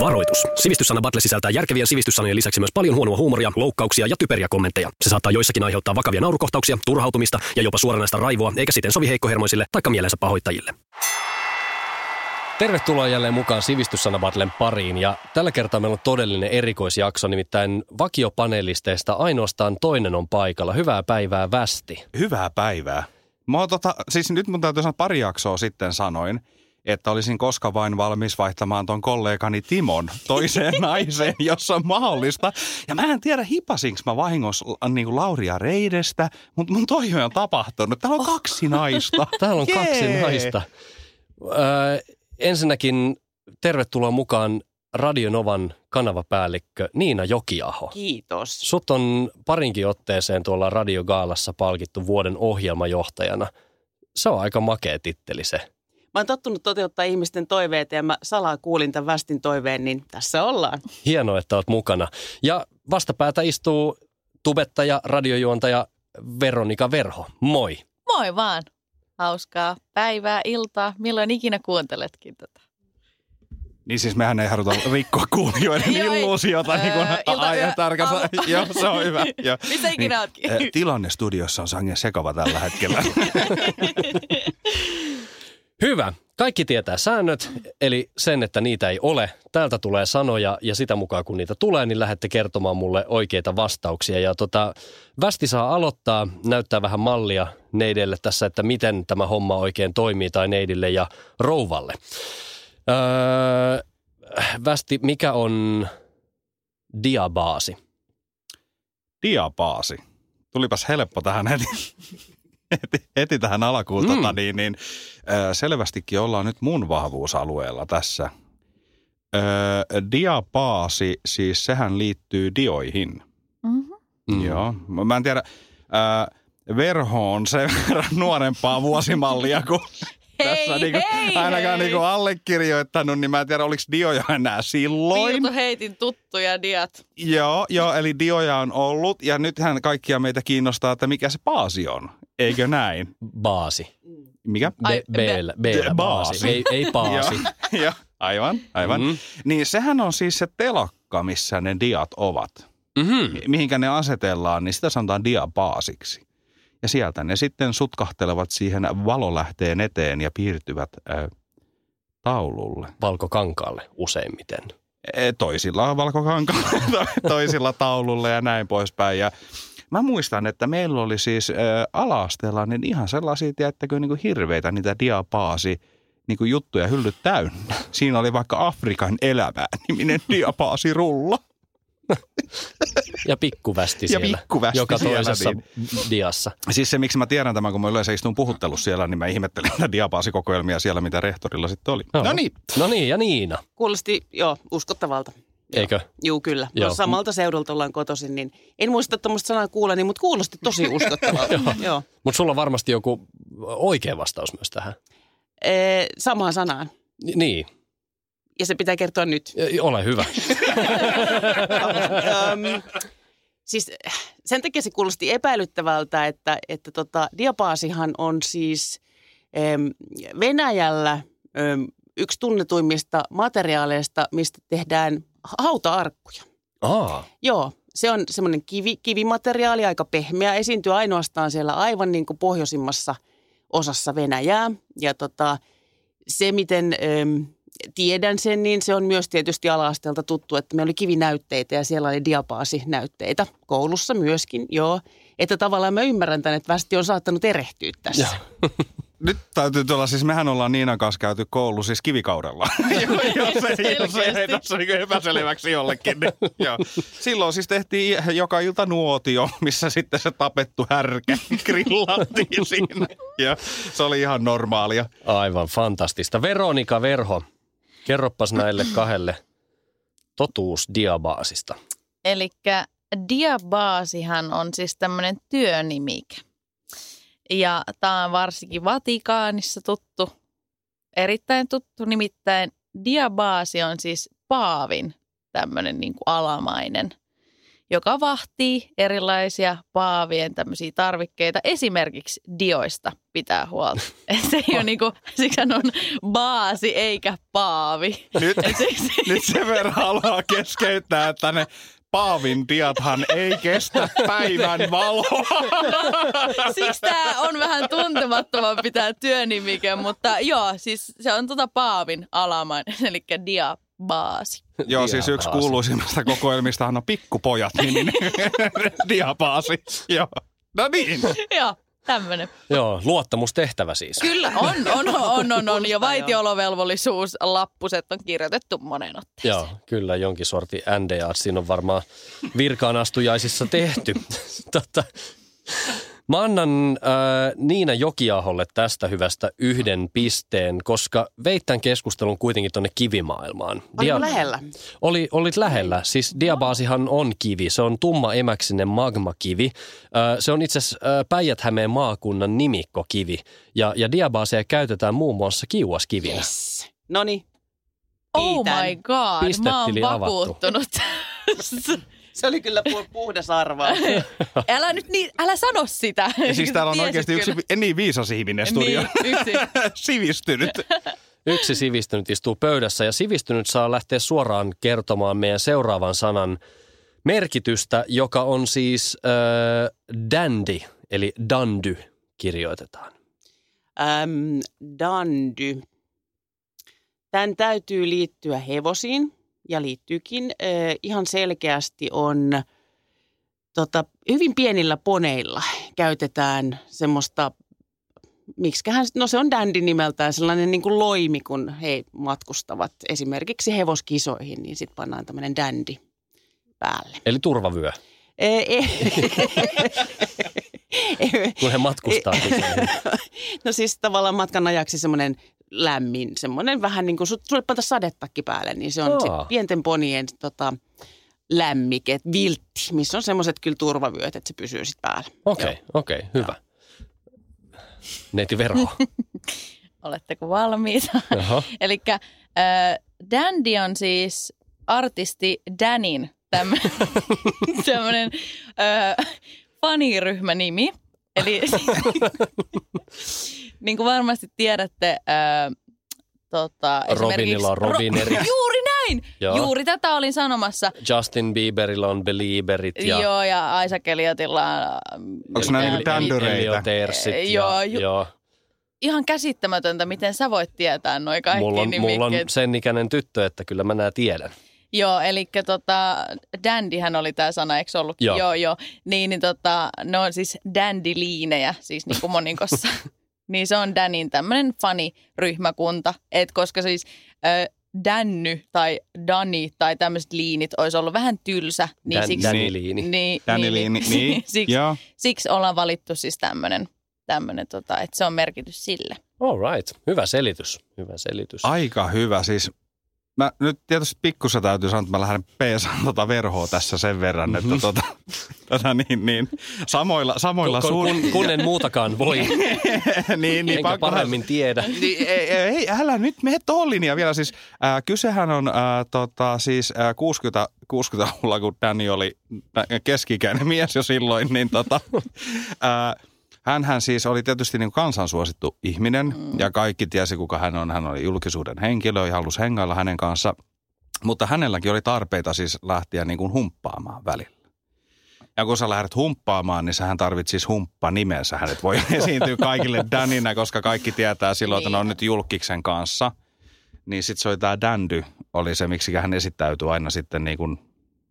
Varoitus. Sivistyssana Battle sisältää järkevien sivistyssanojen lisäksi myös paljon huonoa huumoria, loukkauksia ja typeriä kommentteja. Se saattaa joissakin aiheuttaa vakavia naurukohtauksia, turhautumista ja jopa suoranaista raivoa, eikä siten sovi heikkohermoisille tai mielensä pahoittajille. Tervetuloa jälleen mukaan Sivistyssana Battlen pariin ja tällä kertaa meillä on todellinen erikoisjakso, nimittäin vakiopanelisteista ainoastaan toinen on paikalla. Hyvää päivää Västi. Hyvää päivää. Mä oon tota, siis nyt mun täytyy sanoa pari jaksoa sitten sanoin, että olisin koska vain valmis vaihtamaan ton kollegani Timon toiseen naiseen, jos on mahdollista. Ja mä en tiedä, hipasinko mä vahingossa niin kuin Lauria Reidestä, mutta mun toive on tapahtunut. Täällä on kaksi naista. Täällä on Jee. kaksi naista. Öö, ensinnäkin tervetuloa mukaan Radionovan kanavapäällikkö Niina Jokiaho. Kiitos. Sut on parinkin otteeseen tuolla Radiogaalassa palkittu vuoden ohjelmajohtajana. Se on aika makea titteli se. Mä oon tottunut toteuttaa ihmisten toiveita ja mä salaa kuulin tämän Västin toiveen, niin tässä ollaan. Hienoa, että oot mukana. Ja vastapäätä istuu tubettaja, radiojuontaja Veronika Verho. Moi. Moi vaan. Hauskaa päivää, iltaa, milloin ikinä kuunteletkin tätä. Niin siis mehän ei haluta rikkoa kuulijoiden illuusiota. niin kuin, ilta, tarkassa. Joo, se on hyvä. Jo. Missä ikinä niin, ootkin? Tilanne studiossa on sangen sekava tällä hetkellä. Hyvä. Kaikki tietää säännöt, eli sen, että niitä ei ole. Täältä tulee sanoja ja sitä mukaan kun niitä tulee, niin lähdette kertomaan mulle oikeita vastauksia. Ja tota, Västi saa aloittaa, näyttää vähän mallia neidelle tässä, että miten tämä homma oikein toimii tai neidille ja rouvalle. Öö, Västi, mikä on diabaasi? Diabaasi. Tulipas helppo tähän heti heti, heti tähän alkuun, tota mm. tota, niin, niin äh, selvästikin ollaan nyt mun vahvuusalueella tässä. Äh, diapaasi, siis sehän liittyy dioihin. Mm-hmm. Mm. Joo, mä en tiedä, äh, Verho on sen verran nuorempaa vuosimallia kuin tässä niinku, hei, ainakaan hei. Niinku allekirjoittanut, niin mä en tiedä, oliko Dioja enää silloin. Piilto heitin tuttuja diat. Joo, joo, eli Dioja on ollut ja nythän kaikkia meitä kiinnostaa, että mikä se baasi on. Eikö näin? Baasi. Mikä? B, B, baasi. Ei, ei baasi. Joo, aivan, aivan. Mm-hmm. Niin sehän on siis se telakka, missä ne diat ovat. Mm-hmm. Mihinkä ne asetellaan, niin sitä sanotaan diabaasiksi. Ja sieltä ne sitten sutkahtelevat siihen valolähteen eteen ja piirtyvät äh, taululle. Valkokankaalle useimmiten. E, toisilla valkokankaalle, toisilla taululle ja näin poispäin. Ja Mä muistan, että meillä oli siis ala-asteella niin ihan sellaisia, tiedättekö, niin kuin hirveitä niitä diapaasi niin kuin juttuja hyllyt täynnä. Siinä oli vaikka Afrikan elämää niminen diapaasirulla. Ja pikkuvästi siellä. Ja pikkuvästi joka siellä, toisessa niin. diassa. Siis se, miksi mä tiedän tämän, kun mä yleensä istun puhuttelussa siellä, niin mä ihmettelin näitä diapaasikokoelmia siellä, mitä rehtorilla sitten oli. No, no niin. No niin, ja Niina. Kuulosti, joo, uskottavalta. Eikö? Joo, kyllä. Joo. No, samalta seudulta ollaan kotoisin, niin en muista tuommoista sanaa kuuleni, mutta kuulosti tosi uskottavalta. Joo. Joo. Mutta sulla on varmasti joku oikea vastaus myös tähän. Ee, samaan sanaan. Ni- niin. Ja se pitää kertoa nyt. Ole hyvä. um, siis sen takia se kuulosti epäilyttävältä, että, että tota, diapaasihan on siis um, Venäjällä um, yksi tunnetuimmista materiaaleista, mistä tehdään hauta-arkkuja. Aa. Joo, se on semmoinen kivi, kivimateriaali, aika pehmeä, esiintyy ainoastaan siellä aivan niin kuin pohjoisimmassa osassa Venäjää. Ja tota, se, miten ö, tiedän sen, niin se on myös tietysti ala tuttu, että meillä oli kivinäytteitä ja siellä oli diapaasinäytteitä koulussa myöskin, joo. Että tavallaan mä ymmärrän tämän, että västi on saattanut erehtyä tässä. nyt täytyy tulla, siis mehän ollaan Niinan kanssa käyty koulu siis kivikaudella. jos ei, jos ei tässä niin epäselväksi jollekin. Niin, joo. Silloin siis tehtiin joka ilta nuotio, missä sitten se tapettu härkä grillattiin siinä. Ja se oli ihan normaalia. Aivan fantastista. Veronika Verho, kerroppas näille kahdelle totuus diabaasista. Eli diabaasihan on siis tämmöinen työnimike – ja tämä on varsinkin Vatikaanissa tuttu, erittäin tuttu, nimittäin diabaasi on siis paavin tämmöinen niin alamainen. Joka vahtii erilaisia paavien tämmöisiä tarvikkeita. Esimerkiksi dioista pitää huolta. Et se ei ole niinku, siksi on baasi eikä paavi. Nyt, siksi, nyt sen verran haluaa keskeyttää, että ne Paavin diathan ei kestä päivän valoa. siksi tämä on vähän tuntemattomampi tämä työnimike, mutta joo, siis se on tota paavin alamainen, eli diabaasi. Joo, siis yksi kuuluisimmista kokoelmistahan on Pikkupojat niminen diapaasi. Joo. No niin. Joo, tämmöinen. Joo, luottamustehtävä siis. Kyllä, on, on, on, on, on. Ja vaitiolovelvollisuuslappuset on kirjoitettu monen otteeseen. Joo, kyllä jonkin sorti NDA siinä on varmaan virkaanastujaisissa tehty. tota, mä annan äh, Niina Jokiaholle tästä hyvästä yhden pisteen, koska veit tämän keskustelun kuitenkin tuonne kivimaailmaan. Oliko lähellä? Oli, olit lähellä. Siis diabaasihan on kivi. Se on tumma emäksinen magmakivi. Ö, Se on itse asiassa ö, Päijät-Hämeen maakunnan nimikkokivi. Ja, ja diabaaseja käytetään muun muassa kiuaskivinä. Yes. No niin. Oh Kiitän. my god, mä oon Pistetili vakuuttunut. Se oli kyllä pu- puhdas arvaus. älä nyt niin, älä sano sitä. Ja siis täällä on oikeasti yksi kyllä. vi- niin viisas ihminen studio. Niin, yksi. Sivistynyt. Yksi sivistynyt istuu pöydässä ja sivistynyt saa lähteä suoraan kertomaan meidän seuraavan sanan merkitystä, joka on siis äh, dandy, eli dandy kirjoitetaan. Äm, dandy. Tämän täytyy liittyä hevosiin ja liittyykin. Ihan selkeästi on tota, hyvin pienillä poneilla käytetään semmoista, miksiköhän, no se on dandy nimeltään, sellainen niin kuin loimi, kun he matkustavat esimerkiksi hevoskisoihin, niin sitten pannaan tämmöinen dandy päälle. Eli turvavyö, Ei, ei. kun he matkustaa. No siis tavallaan matkan ajaksi semmoinen lämmin, semmoinen vähän niin kuin su- sulle panta sadetakki päälle, niin se on sit pienten ponien tota, lämmike, viltti, missä on semmoiset kyllä turvavyöt, että se pysyy sitten päällä. Okei, okay, okei, okay, hyvä. Neiti Vero. Oletteko valmiita? Eli äh, Dandy on siis artisti Danin tämmöinen äh, faniryhmänimi. Eli niin kuin varmasti tiedätte, äh, tota, Robinilla on Robineri. Ro- juuri näin! Joo. Juuri tätä olin sanomassa. Justin Bieberillä on Belieberit ja Joo, ja Isaac Eliotilla on... Onko nämä niinku ja, joo, ju- joo. Ihan käsittämätöntä, miten sä voit tietää noin kaikki Mulla on, mulla on nimikkeet. sen ikäinen tyttö, että kyllä mä nää tiedän. Joo, eli tota, dandyhän oli tämä sana, eikö ollut? Joo. joo. joo. Niin, niin tota, ne on siis dandyliinejä, siis niin kuin monikossa. niin se on Danin tämmöinen faniryhmäkunta, et koska siis äh, Danny tai Dani tai tämmöiset liinit olisi ollut vähän tylsä. Niin Dan- siksi, Danny-liini. Niin, Danny Liini, niin. siksi, Joo. siksi ollaan valittu siis tämmöinen, tämmöinen tota, että se on merkitys sille. All right. Hyvä selitys. Hyvä selitys. Aika hyvä. Siis mä nyt tietysti pikkussa täytyy sanoa, että mä lähden peesaan tota verhoa tässä sen verran, mm-hmm. että tota, tota niin, niin, samoilla, samoilla kun, suur... kun, kun en muutakaan voi, niin, niin, enkä pakkohan- paremmin tiedä. Niin, ei, ei, älä nyt mene tuohon linjaan vielä. Siis, ää, kysehän on ää, tota, siis ää, 60, 60-luvulla, kun Danny oli ä, keski-ikäinen mies jo silloin, niin tota, ää, hänhän siis oli tietysti niin kansansuosittu ihminen mm. ja kaikki tiesi, kuka hän on. Hän oli julkisuuden henkilö ja halusi hengailla hänen kanssa. Mutta hänelläkin oli tarpeita siis lähteä niin kuin humppaamaan välillä. Ja kun sä lähdet humppaamaan, niin sähän tarvit siis humppa-nimensä. Hänet voi esiintyä kaikille Daninä, koska kaikki tietää silloin, että ne on nyt julkiksen kanssa. Niin sitten se oli tämä Dandy, oli se, miksi hän esittäytyy aina sitten niin kuin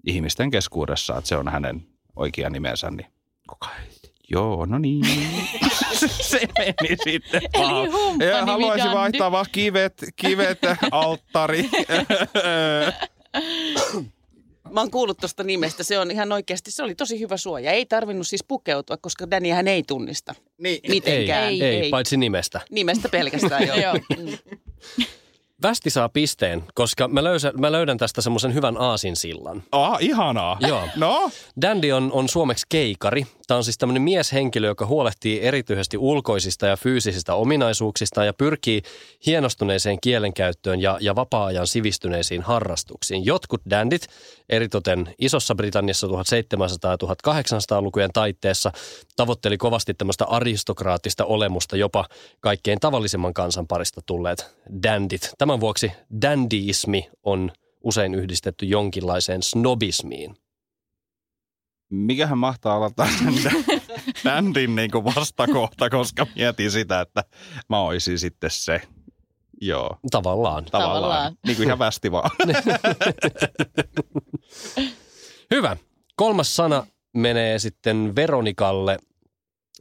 ihmisten keskuudessa, että se on hänen oikea nimensä. Niin kuka ei Joo, no niin. se meni sitten Eli vaan. humppa Ja nimi Haluaisin Dandy. vaihtaa vaan kivet, kivet, alttari. Mä oon kuullut tuosta nimestä, se on ihan oikeasti, se oli tosi hyvä suoja. Ei tarvinnut siis pukeutua, koska Danny hän ei tunnista niin. Ei, mitenkään. ei, ei, paitsi nimestä. Nimestä pelkästään, joo. Västi saa pisteen, koska mä, löysä, mä löydän tästä semmoisen hyvän aasinsillan. Ah, ihanaa. Joo. No, Dandy on, on suomeksi keikari. Tämä on siis tämmöinen mieshenkilö, joka huolehtii erityisesti ulkoisista ja fyysisistä ominaisuuksista ja pyrkii hienostuneeseen kielenkäyttöön ja, ja vapaa-ajan sivistyneisiin harrastuksiin. Jotkut dandit, eritoten Isossa Britanniassa 1700- ja 1800-lukujen taitteessa, tavoitteli kovasti tämmöistä aristokraattista olemusta, jopa kaikkein tavallisemman kansan parista tulleet dandit. Tämän vuoksi dandyismi on usein yhdistetty jonkinlaiseen snobismiin. mikähän mahtaa olla tämän bändin niin kuin vastakohta, koska mietin sitä, että mä oisin sitten se. Joo, Tavallaan. tavallaan. Tavallaan. Niin kuin ihan västi vaan. Hyvä. Kolmas sana menee sitten Veronikalle.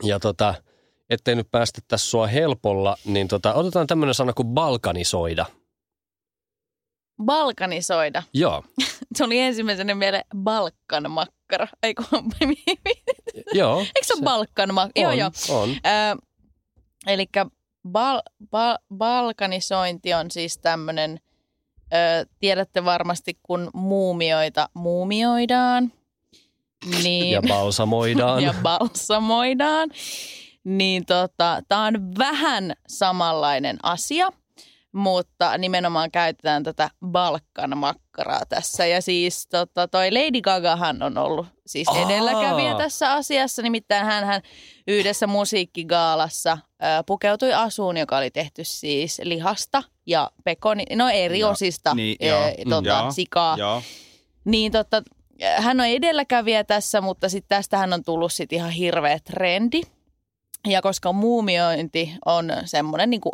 Ja tota, ettei nyt päästä tässä sua helpolla, niin tota, otetaan tämmöinen sana kuin balkanisoida. Balkanisoida. Joo, Se oli ensimmäisenä mieleen Balkanmakkara. Eiku, joo. eikö se ole Balkanmakkara? Joo, on, joo. On. Ö, Eli bal, bal, balkanisointi on siis tämmöinen, tiedätte varmasti kun muumioita muumioidaan. Niin, Ja balsamoidaan. ja balsamoidaan. Niin tota, tämä on vähän samanlainen asia, mutta nimenomaan käytetään tätä Balkan-makkaraa tässä. Ja siis tota, toi Lady Gagahan on ollut siis Aa. edelläkävijä tässä asiassa. Nimittäin hän yhdessä musiikkigaalassa ö, pukeutui asuun, joka oli tehty siis lihasta ja pekoni, no eri osista Niin, ö, joo, mm, tota, sikaa. Joo. Niin totta, hän on edelläkävijä tässä, mutta sitten tästähän on tullut sitten ihan hirveä trendi. Ja koska muumiointi on semmoinen niin kuin,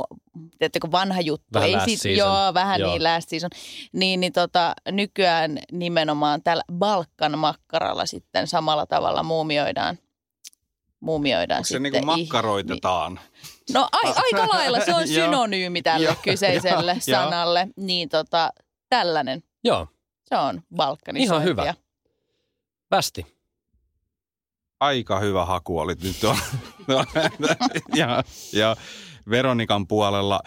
teettekö, vanha juttu. Vähän last sit, season. Joo, vähän Joo. niin last season. Niin, niin tota, nykyään nimenomaan tällä Balkan makkaralla sitten samalla tavalla muumioidaan. Muumioidaan Onko se sitten. niin kuin makkaroitetaan? No ai, aika lailla, se on synonyymi tälle kyseiselle sanalle. Niin tota, tällainen, Joo, se on balkanisointia. Ihan hyvä. västi. Aika hyvä haku oli nyt. ja, ja Veronikan puolella.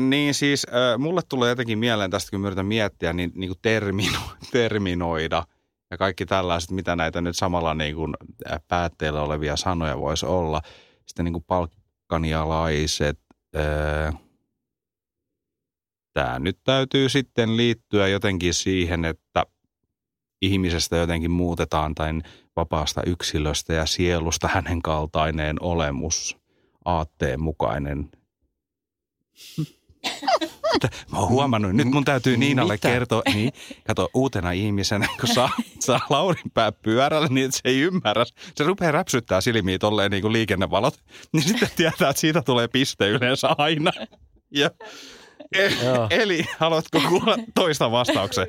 Niin siis mulle tulee jotenkin mieleen tästä, kun yritän miettiä, niin, niin kuin termino, terminoida ja kaikki tällaiset, mitä näitä nyt samalla niin kuin päätteellä olevia sanoja voisi olla. Sitten niin kuin palkkanialaiset. Tämä nyt täytyy sitten liittyä jotenkin siihen, että ihmisestä jotenkin muutetaan tai vapaasta yksilöstä ja sielusta hänen kaltainen olemus, aatteen mukainen. Mutta Mä oon huomannut, nyt mun täytyy Niinalle Mitä? kertoa, niin, kato uutena ihmisenä, kun saa, saa Laurin pää pyörällä, niin että se ei ymmärrä. Se rupeaa räpsyttää silmiä tolleen niin kuin liikennevalot, niin sitten tietää, että siitä tulee piste yleensä aina. Ja, e, Joo. eli haluatko kuulla toista vastauksen?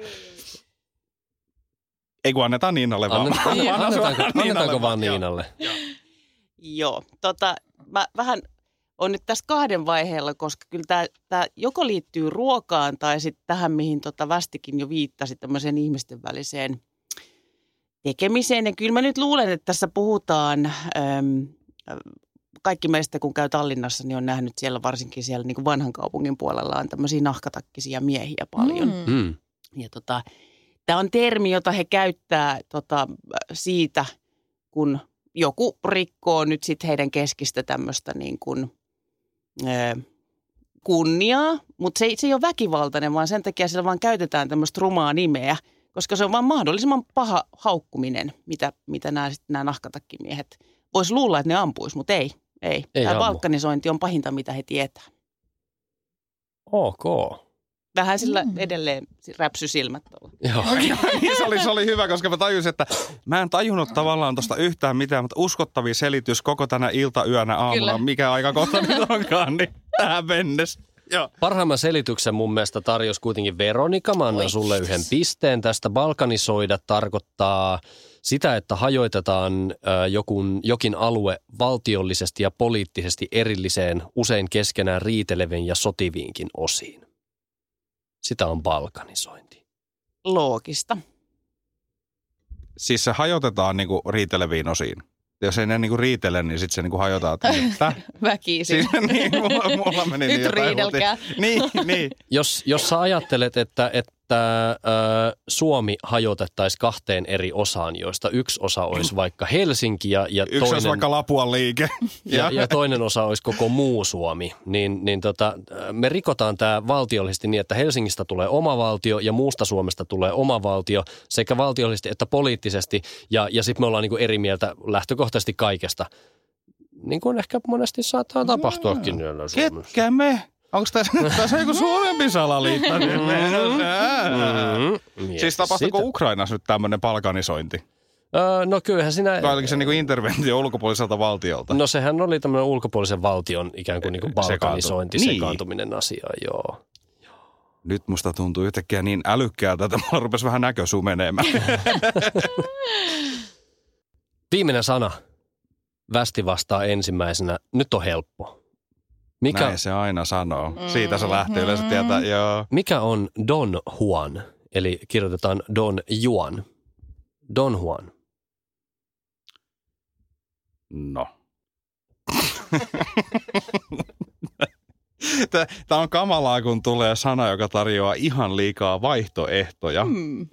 Ei kun annetaan Niinalle vaan. Annet, Anna annetaanko, suoraan annetaanko vaan Joo. Niinalle? Joo, tota, mä vähän on nyt tässä kahden vaiheella, koska kyllä tämä, tämä joko liittyy ruokaan tai sitten tähän, mihin tota Västikin jo viittasi, tämmöiseen ihmisten väliseen tekemiseen. Ja kyllä mä nyt luulen, että tässä puhutaan, äm, kaikki meistä kun käy Tallinnassa, niin on nähnyt siellä varsinkin siellä niin kuin vanhan kaupungin puolella on tämmöisiä nahkatakkisia miehiä paljon. Mm. Mm. Ja tota, tämä on termi, jota he käyttää tota, siitä, kun joku rikkoo nyt sitten heidän keskistä tämmöistä niin kuin, ö, kunniaa, mutta se, se ei ole väkivaltainen, vaan sen takia siellä vaan käytetään tämmöistä rumaa nimeä, koska se on vaan mahdollisimman paha haukkuminen, mitä, mitä nämä, sit nämä nahkatakkimiehet. Voisi luulla, että ne ampuisi, mutta ei. Ei. Ei Tämä ammu. balkanisointi on pahinta, mitä he tietää. Ok. Vähän sillä Mm. edelleen räpsysilmät tuolla. Joo. niin se oli, se oli hyvä, koska mä tajusin, että mä en tajunnut tavallaan tuosta yhtään mitään, mutta uskottavin selitys koko tänä iltayönä aamulla, Kyllä. mikä aika kohta nyt onkaan, niin tähän mennessä. Joo. Parhaimman selityksen mun mielestä tarjosi kuitenkin Veronika. Mä annan Oi. sulle yhden pisteen. Tästä balkanisoida tarkoittaa sitä, että hajoitetaan jokun, jokin alue valtiollisesti ja poliittisesti erilliseen, usein keskenään riiteleviin ja sotiviinkin osiin. Sitä on balkanisointi. Loogista. Siis se hajotetaan niinku riiteleviin osiin. Jos ei ne niinku riitele, niin sitten se niinku hajotaa. Että? Väkisin. Siinä, niin, mulla, mulla meni Nyt niin jotain riidelkää. Niin, niin. Jos, jos sä ajattelet, että, että ö, Suomi hajotettaisiin kahteen eri osaan, joista yksi osa olisi vaikka Helsinki ja, ja, Yksi toinen, olisi vaikka Lapuan liike. ja, ja toinen osa olisi koko muu Suomi, niin, niin tota, me rikotaan tämä valtiollisesti niin, että Helsingistä tulee oma valtio ja muusta Suomesta tulee oma valtio sekä valtiollisesti että poliittisesti ja, ja sitten me ollaan niinku eri mieltä lähtökohtaisesti kaikesta. Niin kuin ehkä monesti saattaa tapahtuakin. Ketkä me? Onko tässä, tässä joku suurempi salaliitto? Mm-hmm. Siis tapahtuuko Ukrainassa nyt tämmöinen palkanisointi? Öö, no kyllähän siinä... Vai oliko se niinku interventio ulkopuoliselta valtiolta? No sehän oli tämmöinen ulkopuolisen valtion ikään kuin, niin kuin Sekaantu- balkanisointi, niin. sekaantuminen asiaan, joo. Nyt musta tuntuu yhtäkkiä niin älykkäältä, että mulla rupesi vähän näkö sumenemaan. Viimeinen sana. Västi vastaa ensimmäisenä. Nyt on helppo. Mikä, Näin se aina sanoo. Siitä se lähtee yleensä tietää, joo. mikä on Don Juan? Eli kirjoitetaan Don Juan. Don Juan. No. Tämä on kamalaa, kun tulee sana, joka tarjoaa ihan liikaa vaihtoehtoja. Hmm.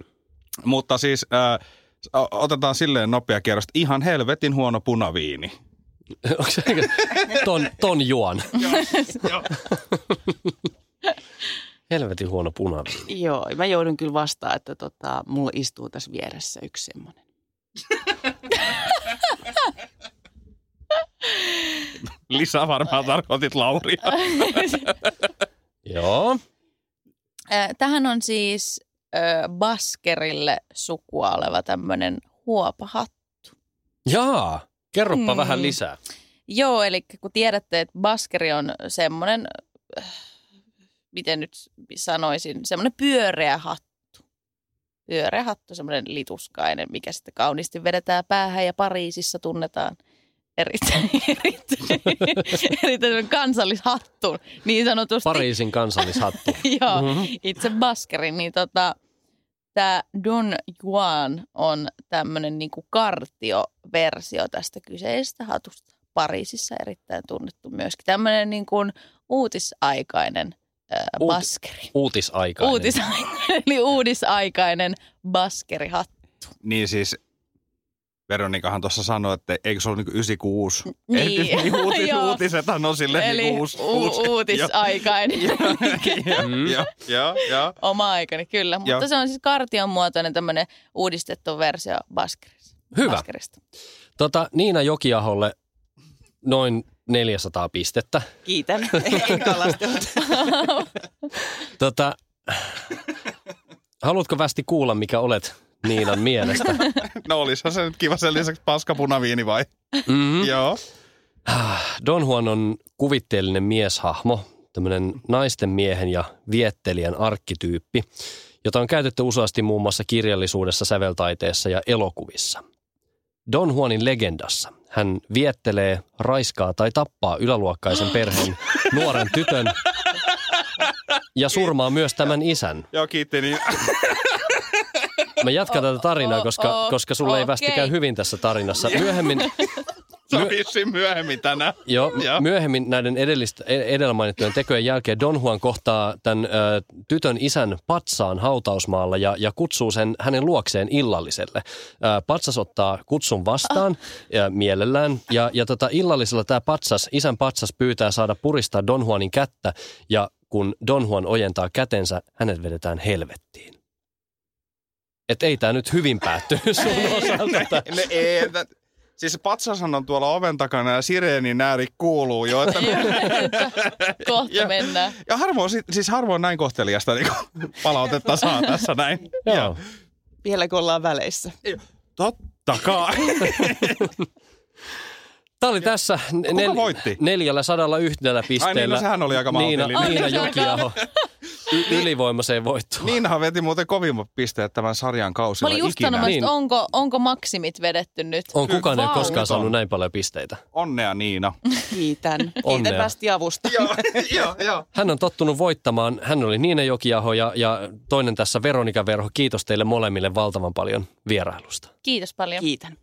Mutta siis äh, otetaan silleen nopea kierros. Ihan helvetin huono punaviini. Onko se ton, ton Juan? Helvetin huono punaviini. Joo, mä joudun kyllä vastaan, että tota, mulla istuu tässä vieressä yksi semmoinen. Lisä varmaan tarkoitit Lauria. Joo. Äh, Tähän on siis äh, Baskerille sukua oleva tämmöinen huopahattu. Jaa. Kerropa Mm. vähän lisää. Joo, eli kun tiedätte, että Baskeri on semmoinen, äh, miten nyt sanoisin, semmoinen pyöreä hattu. Pyöreä hattu, semmoinen lituskainen, mikä sitten kauniisti vedetään päähän ja Pariisissa tunnetaan erittäin, erittäin, erittäin kansallishattu, niin sanotusti. Pariisin kansallishattu. Joo, Mhm. itse Baskerin, niin tota, tämä Don Juan on tämmöinen niinku kartioversio tästä kyseisestä hatusta. Pariisissa erittäin tunnettu myöskin. Tämmöinen niinku uutisaikainen ää, Uut- baskeri. Uutisaikainen. Uutisaikainen, eli uudisaikainen baskerihattu. niin siis Veronikahan tuossa sanoi, että eikö se ole niinku 96? Niin. Ehti, niin uutis, uutisethan on silleen Eli niinku uusi, u- uutisaikainen. Joo, joo, joo, joo. Oma aikani, kyllä. Mutta se on siis kartion muotoinen tämmöinen uudistettu versio baskerista. Hyvä. Baskerista. Tota, Niina Jokiaholle noin 400 pistettä. Kiitän. En kalastellut. Tota, haluatko västi kuulla, mikä olet Niinan mielestä? No olisihan se nyt kiva sen lisäksi paskapunaviini vai? Mm-hmm. Joo. Don Juan on kuvitteellinen mieshahmo, tämmöinen naisten miehen ja viettelijän arkkityyppi, jota on käytetty useasti muun muassa kirjallisuudessa, säveltaiteessa ja elokuvissa. Don Juanin legendassa hän viettelee, raiskaa tai tappaa yläluokkaisen perheen nuoren tytön ja surmaa myös tämän isän. Joo, kiitti. Niin. Mä jatkan tätä tarinaa, Oh, koska, oh, koska sulle ei västi okei. käy hyvin tässä tarinassa. Myöhemmin, Se on vissiin myöhemmin tänään. jo, Joo. myöhemmin näiden edellistä, e- edellä mainittujen tekojen jälkeen Don Juan kohtaa tämän ö, tytön isän patsaan hautausmaalla ja, ja kutsuu sen hänen luokseen illalliselle. Ö, patsas ottaa kutsun vastaan ja mielellään ja, ja tota, illallisella tämä patsas, isän patsas pyytää saada puristaa Don Juanin kättä ja kun Don Juan ojentaa kätensä, hänet vedetään helvettiin. Et ei tämä nyt hyvin päättynyt sun osalta. tää. Ne, ei, että, siis patsashan on tuolla oven takana ja sireenin ääri kuuluu jo. Että, Kohta Ja- mennään. ja harvoin, si- siis harvoin näin kohteliasta niin palautetta saa tässä näin. Joo. Vielä kun ollaan väleissä. Totta kai. Tämä oli tässä voitti? neljällä sadalla yhdellä pisteellä. Ai niin, no sehän oli aika Niina, maltillinen. Niina Onneksi Jokiaho y- ylivoimaiseen voittoon. Niinahan veti muuten kovimmat pisteet tämän sarjan Mä kausilla olin just sanomassa, Niin. onko, onko maksimit vedetty nyt? On kukaan ei koskaan saanut näin paljon pisteitä. Onnea Niina. Kiitän. Kiitän Onnea. västi avusta. joo, joo, joo. Hän on tottunut voittamaan. Hän oli Niina Jokiaho ja, ja toinen tässä Veronika Verho. Kiitos teille molemmille valtavan paljon vierailusta. Kiitos paljon. Kiitän.